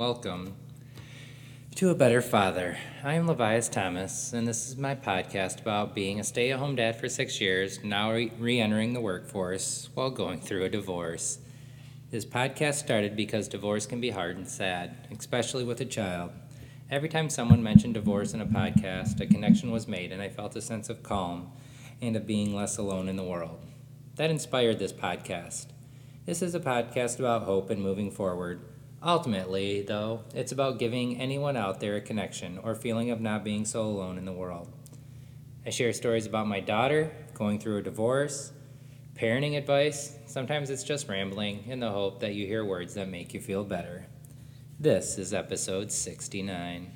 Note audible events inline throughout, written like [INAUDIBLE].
Welcome to A Better Father. I am Levias Thomas, and this is my podcast about being a stay at home dad for six years, now re entering the workforce while going through a divorce. This podcast started because divorce can be hard and sad, especially with a child. Every time someone mentioned divorce in a podcast, a connection was made, and I felt a sense of calm and of being less alone in the world. That inspired this podcast. This is a podcast about hope and moving forward Ultimately, though, it's about giving anyone out there a connection or feeling of not being so alone in the world. I share stories about my daughter, going through a divorce, parenting advice. Sometimes it's just rambling in the hope that you hear words that make you feel better. This is episode 69.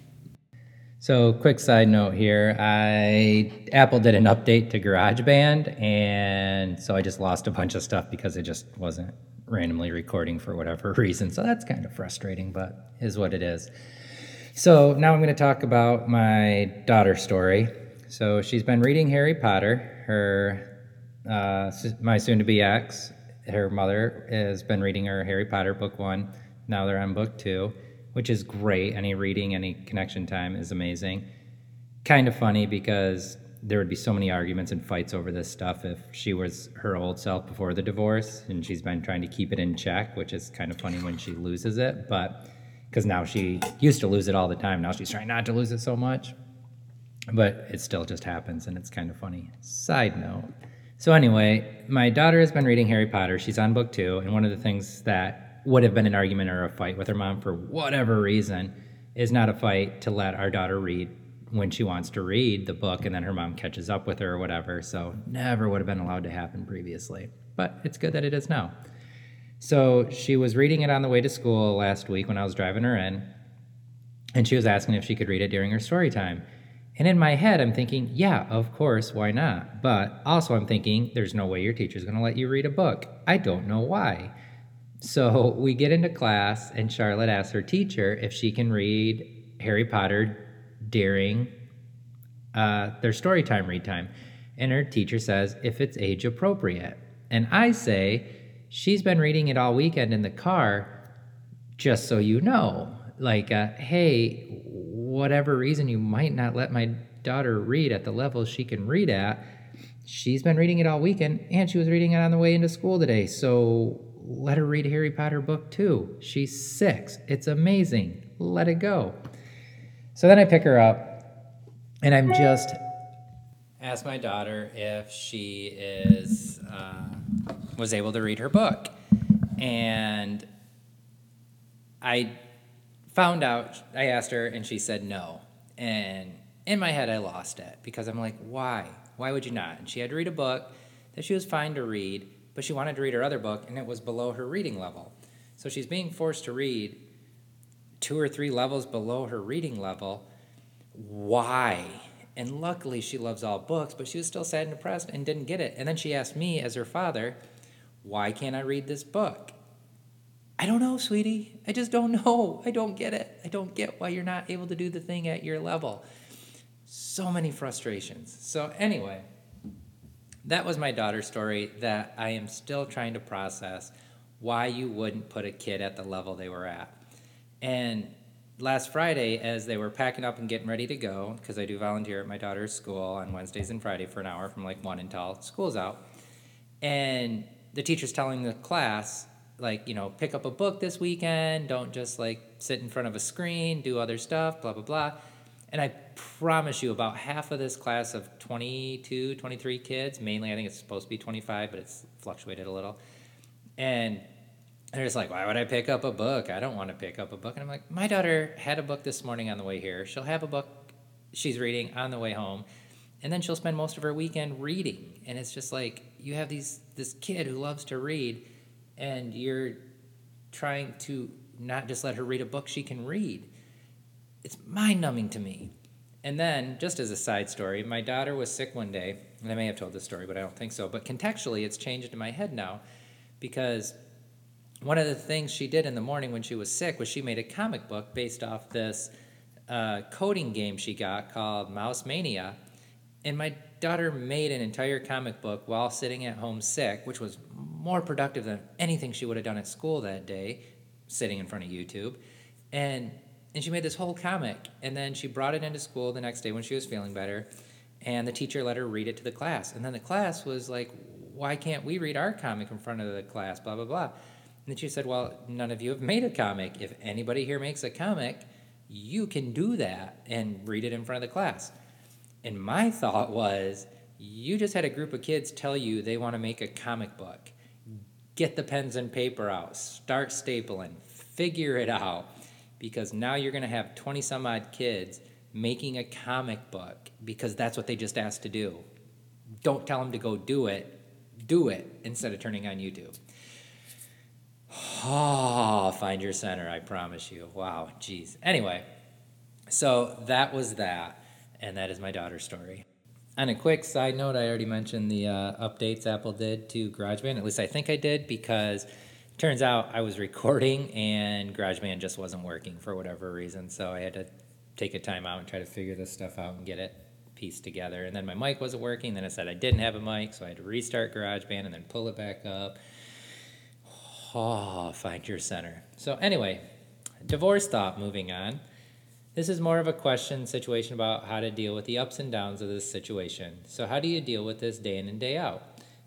So, quick side note here, I Apple did an update to GarageBand and so I just lost a bunch of stuff because it just wasn't randomly recording for whatever [LAUGHS] reason. So that's kind of frustrating, but is what it is. So now I'm going to talk about my daughter's story. So she's been reading Harry Potter. Her, uh, my soon-to-be ex, her mother has been reading her Harry Potter book one. Now they're on book two, which is great. Any reading, any connection time is amazing. Kind of funny because there would be so many arguments and fights over this stuff if she was her old self before the divorce and she's been trying to keep it in check which is kind of funny when she loses it but because now she used to lose it all the time. Now she's trying not to lose it so much. But it still just happens and it's kind of funny. Side note. So anyway my daughter has been reading harry potter. She's on book two and one of the things that would have been an argument or a fight with her mom for whatever reason is not a fight to let our daughter read when she wants to read the book and then her mom catches up with her or whatever. So never would have been allowed to happen previously. But it's good that it is now. So she was reading it on the way to school last week when I was driving her in, and she was asking if she could read it during her story time. And in my head, I'm thinking, yeah, of course, why not? But also, I'm thinking, there's no way your teacher's gonna let you read a book. I don't know why. So we get into class, and Charlotte asks her teacher if she can read Harry Potter during uh, their story time read time. And her teacher says if it's age appropriate. And I say, she's been reading it all weekend in the car, just so you know. Like, uh, hey, whatever reason you might not let my daughter read at the level she can read at, she's been reading it all weekend and she was reading it on the way into school today. So let her read Harry Potter book two. She's six. It's amazing. Let it go. So then I pick her up, and I'm just ask my daughter if she is uh, was able to read her book, and I found out. I asked her, and she said no. And in my head, I lost it because I'm like, why? Why would you not? And she had to read a book that she was fine to read, but she wanted to read her other book, and it was below her reading level. So she's being forced to read two or three levels below her reading level. Why? And luckily, she loves all books, but she was still sad and depressed and didn't get it. And then she asked me, as her father, Why can't I read this book? I don't know, sweetie. I just don't [LAUGHS] know. I don't get it. I don't get why you're not able to do the thing at your level. So many frustrations. So, anyway, that was my daughter's story that I am still trying to process why you wouldn't put a kid at the level they were at. And last Friday, as they were packing up and getting ready to go, because I do volunteer at my daughter's school on Wednesdays and Friday for an hour from like 1 until school's out, and the teacher's telling the class, like, you know, pick up a book this weekend, don't just like sit in front of a screen, do other stuff, blah, blah, blah. And I promise you, about half of this class of 22, 23 kids, mainly I think it's supposed to be 25, but it's fluctuated a little. And they're just like, why would I pick up a book? I don't want to pick up a book. And I'm like, my daughter had a book this morning on the way here. She'll have a book she's reading on the way home. And then she'll spend most of her weekend reading. And it's just like you have these this kid who loves to read and you're trying to not just let her read a book she can read. It's mind numbing to me. And then, just as a side story, my daughter was sick one day, and I may have told this story, but I don't think so. But contextually, it's changed in my head now because one of the things she did in the morning when she was sick was she made a comic book based off this uh, coding game she got called Mouse Mania. And my daughter made an entire comic book while sitting at home sick, which was more productive than anything she would have done at school that day, sitting in front of YouTube. And and she made this whole comic. And then she brought it into school the next day when she was feeling better. And the teacher let her read it to the class. And then the class was like why can't we read our comic in front of the class? Blah blah blah then she said well none of you have made a comic. If anybody here makes a comic you can do that and read it in front of the class. And my thought was you just had a group of kids tell you they want to make a comic book. Get the pens and paper out. Start stapling. Figure it out. Because now you're going to have 20 some odd kids making a comic book because that's what they just asked to do. Don't tell them to go do it, do it instead of turning on YouTube. Oh, find your center, I promise you. Wow, geez. Anyway, so that was that, and that is my daughter's story. On a quick side note, I already mentioned the uh, updates Apple did to GarageBand. At least I think I did because turns out I was recording and GarageBand just wasn't working for whatever reason. So I had to take a time out and try to figure this stuff out and get it pieced together. And then my mic wasn't working. Then I said I didn't have a mic, so I had to restart GarageBand and then pull it back up. Oh, find your center. So anyway, divorce thought. Moving on. This is more of a question situation about how to deal with the ups and downs of this situation. So how do you deal with this day in and day out?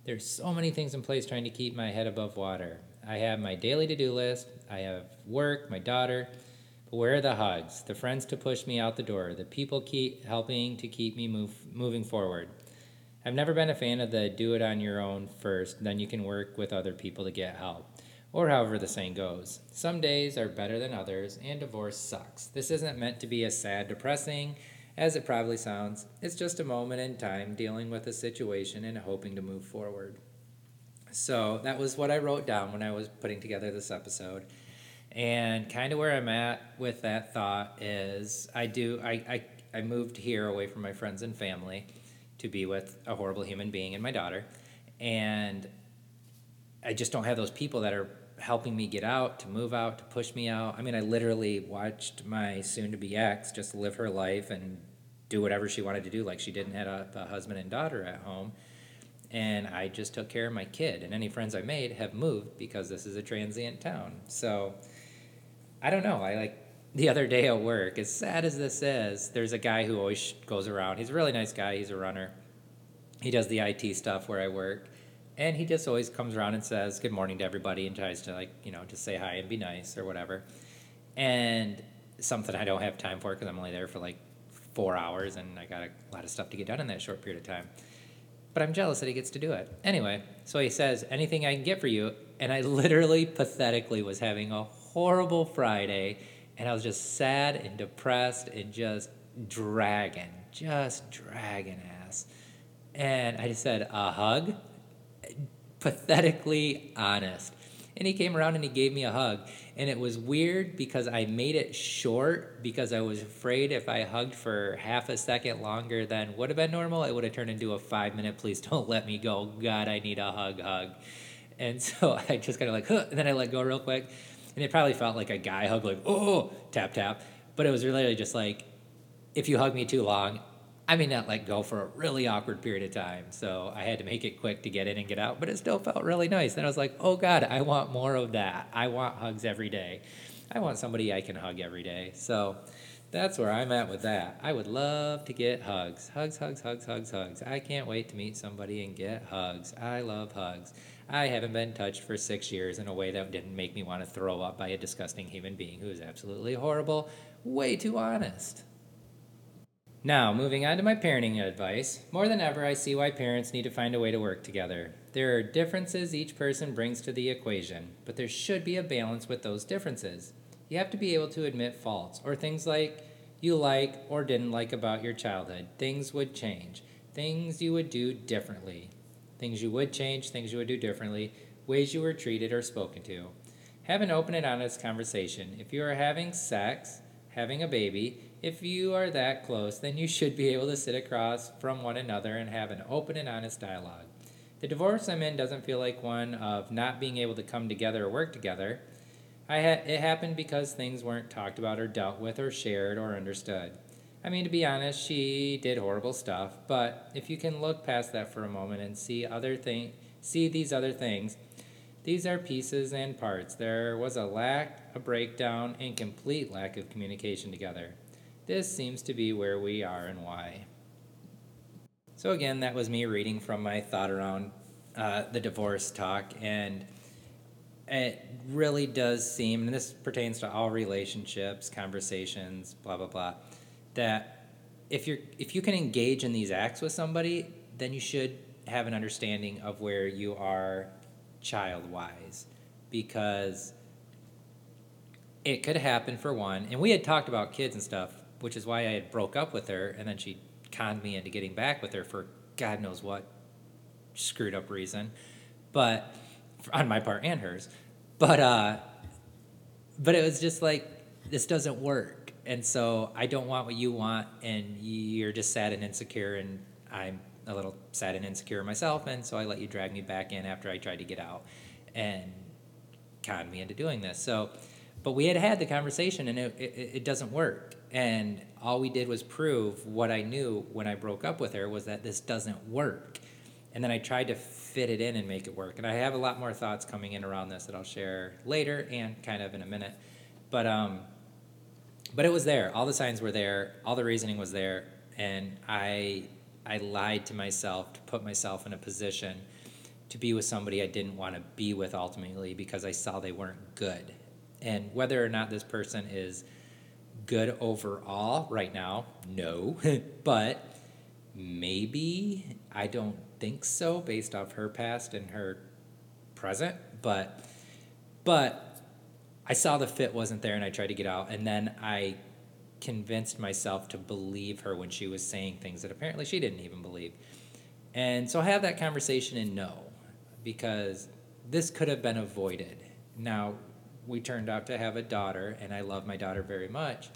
There's so many things in place trying to keep my head above water. I have my daily to do list, I have work, my daughter. But where are the hugs, the friends to push me out the door, the people keep helping to keep me move, moving forward? I've never been a fan of the do it on your own first, then you can work with other people to get help. Or however the saying goes. Some days are better than others, and divorce sucks. This isn't meant to be as sad, depressing, as it probably sounds. It's just a moment in time dealing with a situation and hoping to move forward. So that was what I wrote down when I was putting together this episode. And kind of where I'm at with that thought is I do I, I, I moved here away from my friends and family to be with a horrible human being and my daughter. And I just don't have those people that are helping me get out, to move out, to push me out. I mean, I literally watched my soon to be ex just live her life and do whatever she wanted to do, like she didn't have a, a husband and daughter at home and I just took care of my kid. And any friends I made have moved because this is a transient town. So I don't know. I like the other day at work, as sad as this is, there's a guy who always goes around. He's a really nice guy, he's a runner. He does the IT stuff where I work. And he just always comes around and says good morning to everybody and tries to like, you know, just say hi and be nice or whatever. And something I don't have time for because I'm only there for like four hours and I got a lot of stuff to get done in that short period of time but I'm jealous that he gets to do it. Anyway, so he says, Anything I can get for you. And I literally, pathetically, was having a horrible Friday, and I was just sad and depressed and just dragging, just dragging ass. And I just said, A hug? Pathetically honest. And he came around and he gave me a hug. And it was weird because I made it short because I was afraid if I hugged for half a second longer than would have been normal, it would have turned into a five minute, please don't let me go. God, I need a hug, hug. And so [LAUGHS] I just kind of like, huh, and then I let go real quick. And it probably felt like a guy hug, like, oh, tap, tap. But it was really just like, if you hug me too long, I may not let go for a really awkward period of time. So I had to make it quick to get in and get out, but it still felt really nice. And I was like, oh God, I want more of that. I want hugs every day. I want somebody I can hug every day. So that's where I'm at with that. I would love to get hugs. Hugs, hugs, hugs, hugs, hugs. I can't wait to meet somebody and get hugs. I love hugs. I haven't been touched for six years in a way that didn't make me want to throw up by a disgusting human being who is absolutely horrible. Way too honest. Now, moving on to my parenting advice. More than ever, I see why parents need to find a way to work together. There are differences each person brings to the equation, but there should be a balance with those differences. You have to be able to admit faults, or things like you like or didn't like about your childhood. Things would change, things you would do differently. Things you would change, things you would do differently, ways you were treated or spoken to. Have an open and honest conversation. If you are having sex, having a baby, if you are that close, then you should be able to sit across from one another and have an open and honest dialogue. The divorce I'm in doesn't feel like one of not being able to come together or work together. I ha- it happened because things weren't talked about or dealt with or shared or understood. I mean, to be honest, she did horrible stuff, but if you can look past that for a moment and see other thing, see these other things, These are pieces and parts. There was a lack, a breakdown, and complete lack of communication together. This seems to be where we are and why. So, again, that was me reading from my thought around uh, the divorce talk, and it really does seem, and this pertains to all relationships, conversations, blah, blah, blah, that if, you're, if you can engage in these acts with somebody, then you should have an understanding of where you are child wise because it could happen for one and we had talked about kids and stuff which is why i had broke up with her and then she conned me into getting back with her for god knows what screwed up reason but on my part and hers but uh but it was just like this doesn't work and so i don't want what you want and you're just sad and insecure and i'm a little sad and insecure myself, and so I let you drag me back in after I tried to get out and conned me into doing this. So, but we had had the conversation, and it, it, it doesn't work. And all we did was prove what I knew when I broke up with her was that this doesn't work. And then I tried to fit it in and make it work. And I have a lot more thoughts coming in around this that I'll share later and kind of in a minute. But um, but it was there. All the signs were there. All the reasoning was there, and I I lied to myself to put myself in a position to be with somebody I didn't want to be with ultimately because I saw they weren't good. And whether or not this person is good overall right now, no. [LAUGHS] but maybe I don't think so based off her past and her present, but but I saw the fit wasn't there and I tried to get out and then I convinced myself to believe her when she was saying things that apparently she didn't even believe. And so I have that conversation and no because this could have been avoided. Now, we turned out to have a daughter, and I love my daughter very much,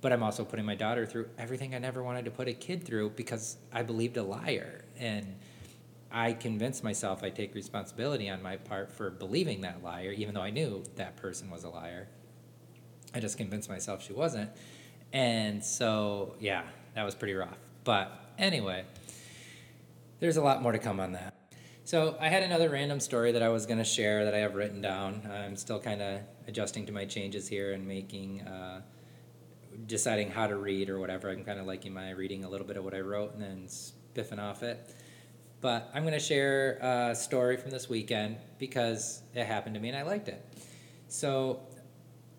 but I'm also putting my daughter through everything I never wanted to put a kid through because I believed a liar. And I convinced myself I take responsibility on my part for believing that liar, even though I knew that person was a liar. I just convinced myself she wasn't. And so, yeah, that was pretty rough. But anyway, there's a lot more to come on that. So, I had another random story that I was going to share that I have written down. I'm still kind of adjusting to my changes here and making, uh, deciding how to read or whatever. I'm kind of liking my reading a little bit of what I wrote and then spiffing off it. But I'm going to share a story from this weekend because it happened to me and I liked it. So,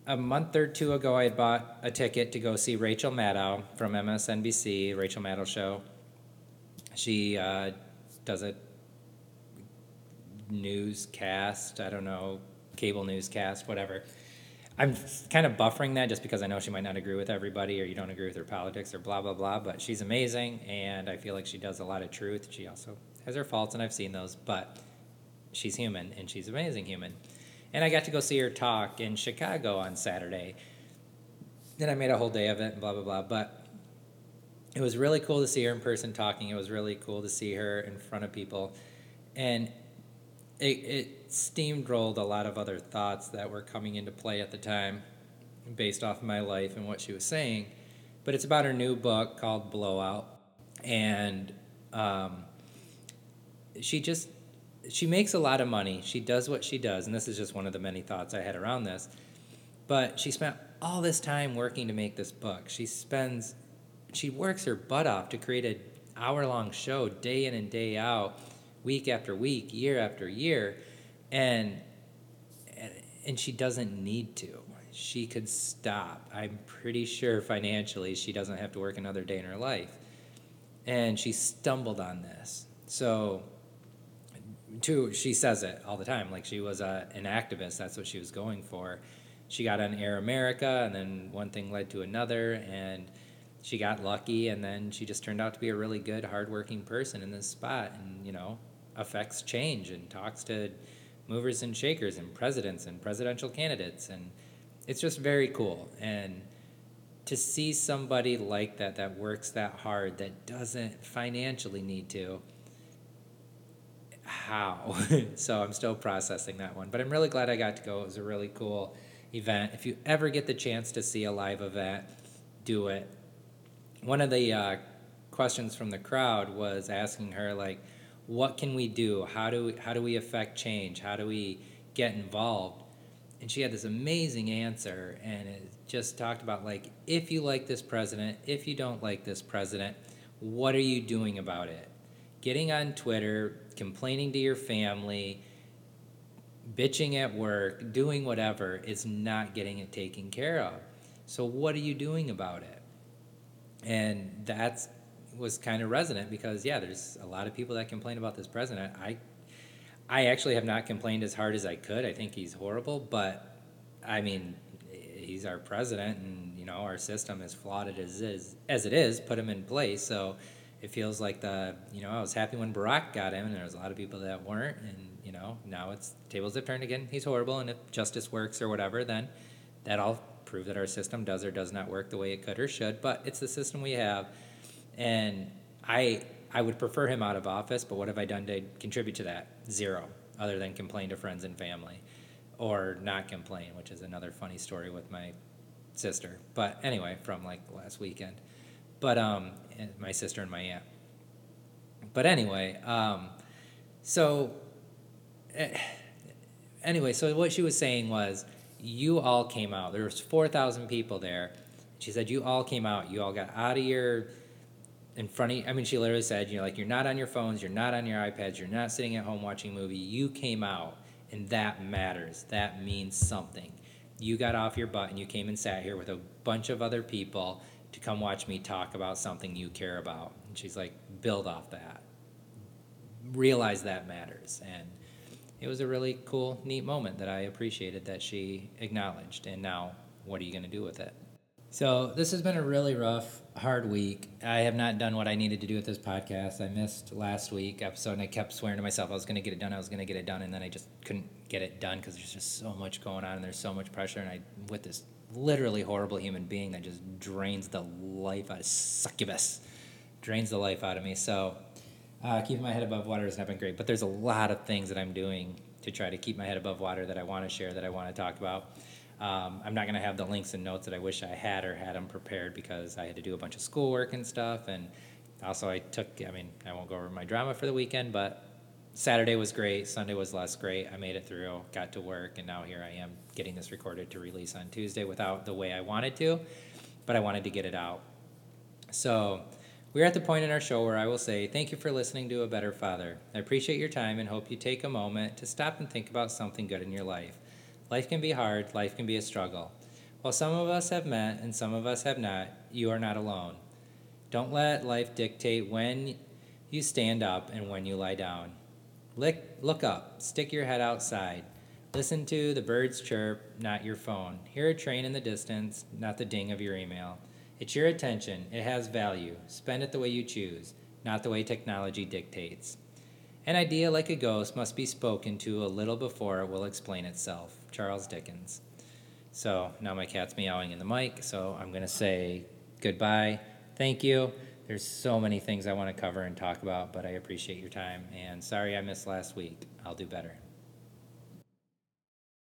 a month or two ago, I had bought a ticket to go see Rachel Maddow from MSNBC, Rachel Maddow Show. She uh, does a newscast, I don't know, cable newscast, whatever. I'm kind of buffering that just because I know she might not agree with everybody or you don't agree with her politics or blah, blah, blah, but she's amazing and I feel like she does a lot of truth. She also has her faults and I've seen those, but she's human and she's amazing human. And I got to go see her talk in Chicago on Saturday. Then I made a whole day of it and blah, blah, blah. But it was really cool to see her in person talking. It was really cool to see her in front of people. And it, it steamrolled a lot of other thoughts that were coming into play at the time based off of my life and what she was saying. But it's about her new book called Blowout. And um, she just she makes a lot of money. She does what she does, and this is just one of the many thoughts I had around this. But she spent all this time working to make this book. She spends, she works her butt off to create an hour long show day in and day out, week after week, year after year, and and she doesn't need to. She could stop. I'm pretty sure financially she doesn't have to work another day in her life. And she stumbled on this. So too, she says it all the time. Like she was a, an activist. That's what she was going for. She got on Air America, and then one thing led to another, and she got lucky, and then she just turned out to be a really good, hardworking person in this spot, and you know, affects change and talks to movers and shakers and presidents and presidential candidates, and it's just very cool. And to see somebody like that that works that hard that doesn't financially need to how. [LAUGHS] so I'm still processing that one. But I'm really glad I got to go. It was a really cool event. If you ever get the chance to see a live event, do it. One of the uh, questions from the crowd was asking her like, "What can we do? How do we, how do we affect change? How do we get involved. And she had this amazing answer, and it just talked about like, if you like this president, if you don't like this president, what are you doing about it? Getting on Twitter, complaining to your family, bitching at work, doing whatever is not getting it taken care of. So what are you doing about it? And that's was kind of resonant because yeah, there's a lot of people that complain about this president. I I actually have not complained as hard as I could. I think he's horrible, but I mean, he's our president and you know, our system is flawed as is as it is, put him in place. So it feels like the you know, I was happy when Barack got him and there was a lot of people that weren't and you know, now it's tables have turned again. He's horrible, and if justice works or whatever, then that'll prove that our system does or does not work the way it could or should. But it's the system we have, and I I would prefer him out of office. But what have I done to contribute to that? Zero, other than complain to friends and family, or not complain, which is another funny story with my sister. But anyway, from like last weekend. But um, my sister and my aunt. But anyway, um, so Eh, anyway, so what she was saying was, you all came out. There was four thousand people there. She said you all came out. You all got out of your in front of. I mean, she literally said, you know, like you're not on your phones, you're not on your iPads, you're not sitting at home watching a movie. You came out, and that matters. That means something. You got off your butt and you came and sat here with a bunch of other people to come watch me talk about something you care about. And she's like, build off that. Realize that matters and it was a really cool, neat moment that I appreciated that she acknowledged. And now, what are you going to do with it? So, this has been a really rough, hard week. I have not done what I needed to do with this podcast. I missed last week episode and I kept swearing to myself I was going to get it done, I was going to get it done, and then I just couldn't get it done because there's just so much going on and there's so much pressure. And I, with this literally horrible human being that just drains the life out of succubus, drains the life out of me. So, uh, keeping my head above water has not been great, but there's a lot of things that I'm doing to try to keep my head above water that I want to share, that I want to talk about. Um, I'm not going to have the links and notes that I wish I had or had them prepared because I had to do a bunch of schoolwork and stuff. And also, I took, I mean, I won't go over my drama for the weekend, but Saturday was great. Sunday was less great. I made it through, got to work, and now here I am getting this recorded to release on Tuesday without the way I wanted to, but I wanted to get it out. So, we are at the point in our show where I will say, Thank you for listening to A Better Father. I appreciate your time and hope you take a moment to stop and think about something good in your life. Life can be hard, life can be a struggle. While some of us have met and some of us have not, you are not alone. Don't let life dictate when you stand up and when you lie down. Look, look up, stick your head outside. Listen to the birds chirp, not your phone. Hear a train in the distance, not the ding of your email. It's your attention. It has value. Spend it the way you choose, not the way technology dictates. An idea like a ghost must be spoken to a little before it will explain itself. Charles Dickens. So now my cat's meowing in the mic, so I'm going to say goodbye. Thank you. There's so many things I want to cover and talk about, but I appreciate your time. And sorry I missed last week. I'll do better.